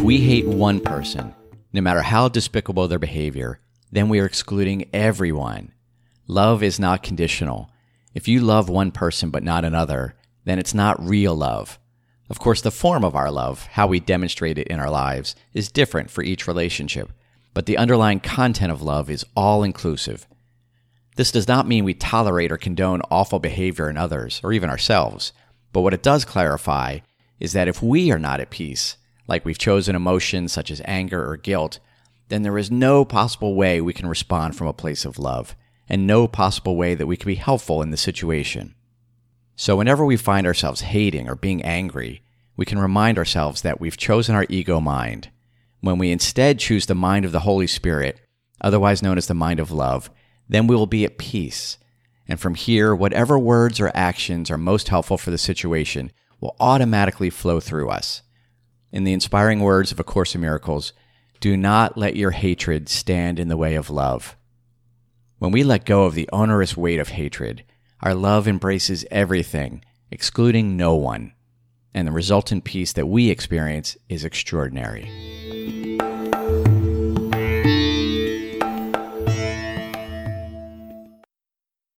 we hate one person, no matter how despicable their behavior, then we are excluding everyone. Love is not conditional. If you love one person but not another, then it's not real love. Of course, the form of our love, how we demonstrate it in our lives, is different for each relationship, but the underlying content of love is all inclusive. This does not mean we tolerate or condone awful behavior in others, or even ourselves, but what it does clarify is that if we are not at peace, like we've chosen emotions such as anger or guilt, then there is no possible way we can respond from a place of love, and no possible way that we can be helpful in the situation. So, whenever we find ourselves hating or being angry, we can remind ourselves that we've chosen our ego mind. When we instead choose the mind of the Holy Spirit, otherwise known as the mind of love, then we will be at peace. And from here, whatever words or actions are most helpful for the situation will automatically flow through us. In the inspiring words of A Course in Miracles, do not let your hatred stand in the way of love. When we let go of the onerous weight of hatred, our love embraces everything, excluding no one, and the resultant peace that we experience is extraordinary.